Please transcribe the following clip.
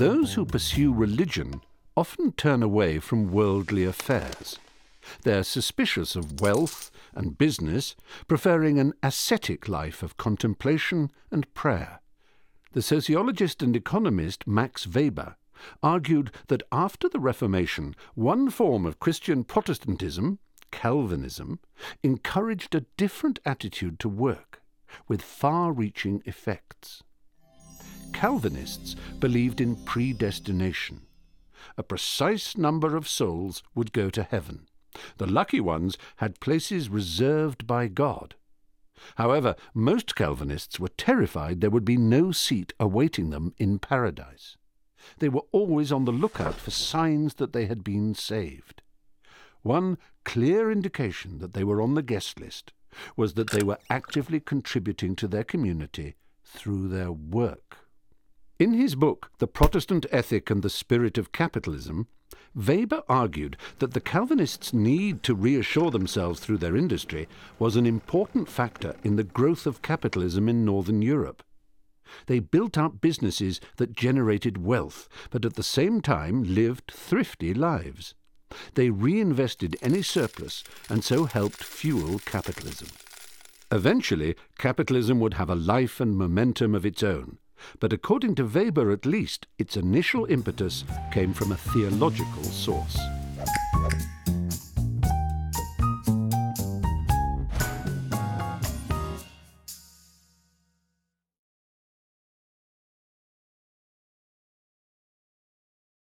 Those who pursue religion often turn away from worldly affairs. They're suspicious of wealth and business, preferring an ascetic life of contemplation and prayer. The sociologist and economist Max Weber argued that after the Reformation, one form of Christian Protestantism, Calvinism, encouraged a different attitude to work, with far reaching effects. Calvinists believed in predestination. A precise number of souls would go to heaven. The lucky ones had places reserved by God. However, most Calvinists were terrified there would be no seat awaiting them in paradise. They were always on the lookout for signs that they had been saved. One clear indication that they were on the guest list was that they were actively contributing to their community through their work. In his book, The Protestant Ethic and the Spirit of Capitalism, Weber argued that the Calvinists' need to reassure themselves through their industry was an important factor in the growth of capitalism in Northern Europe. They built up businesses that generated wealth, but at the same time lived thrifty lives. They reinvested any surplus and so helped fuel capitalism. Eventually, capitalism would have a life and momentum of its own, but according to Weber at least, its initial impetus came from a theological source.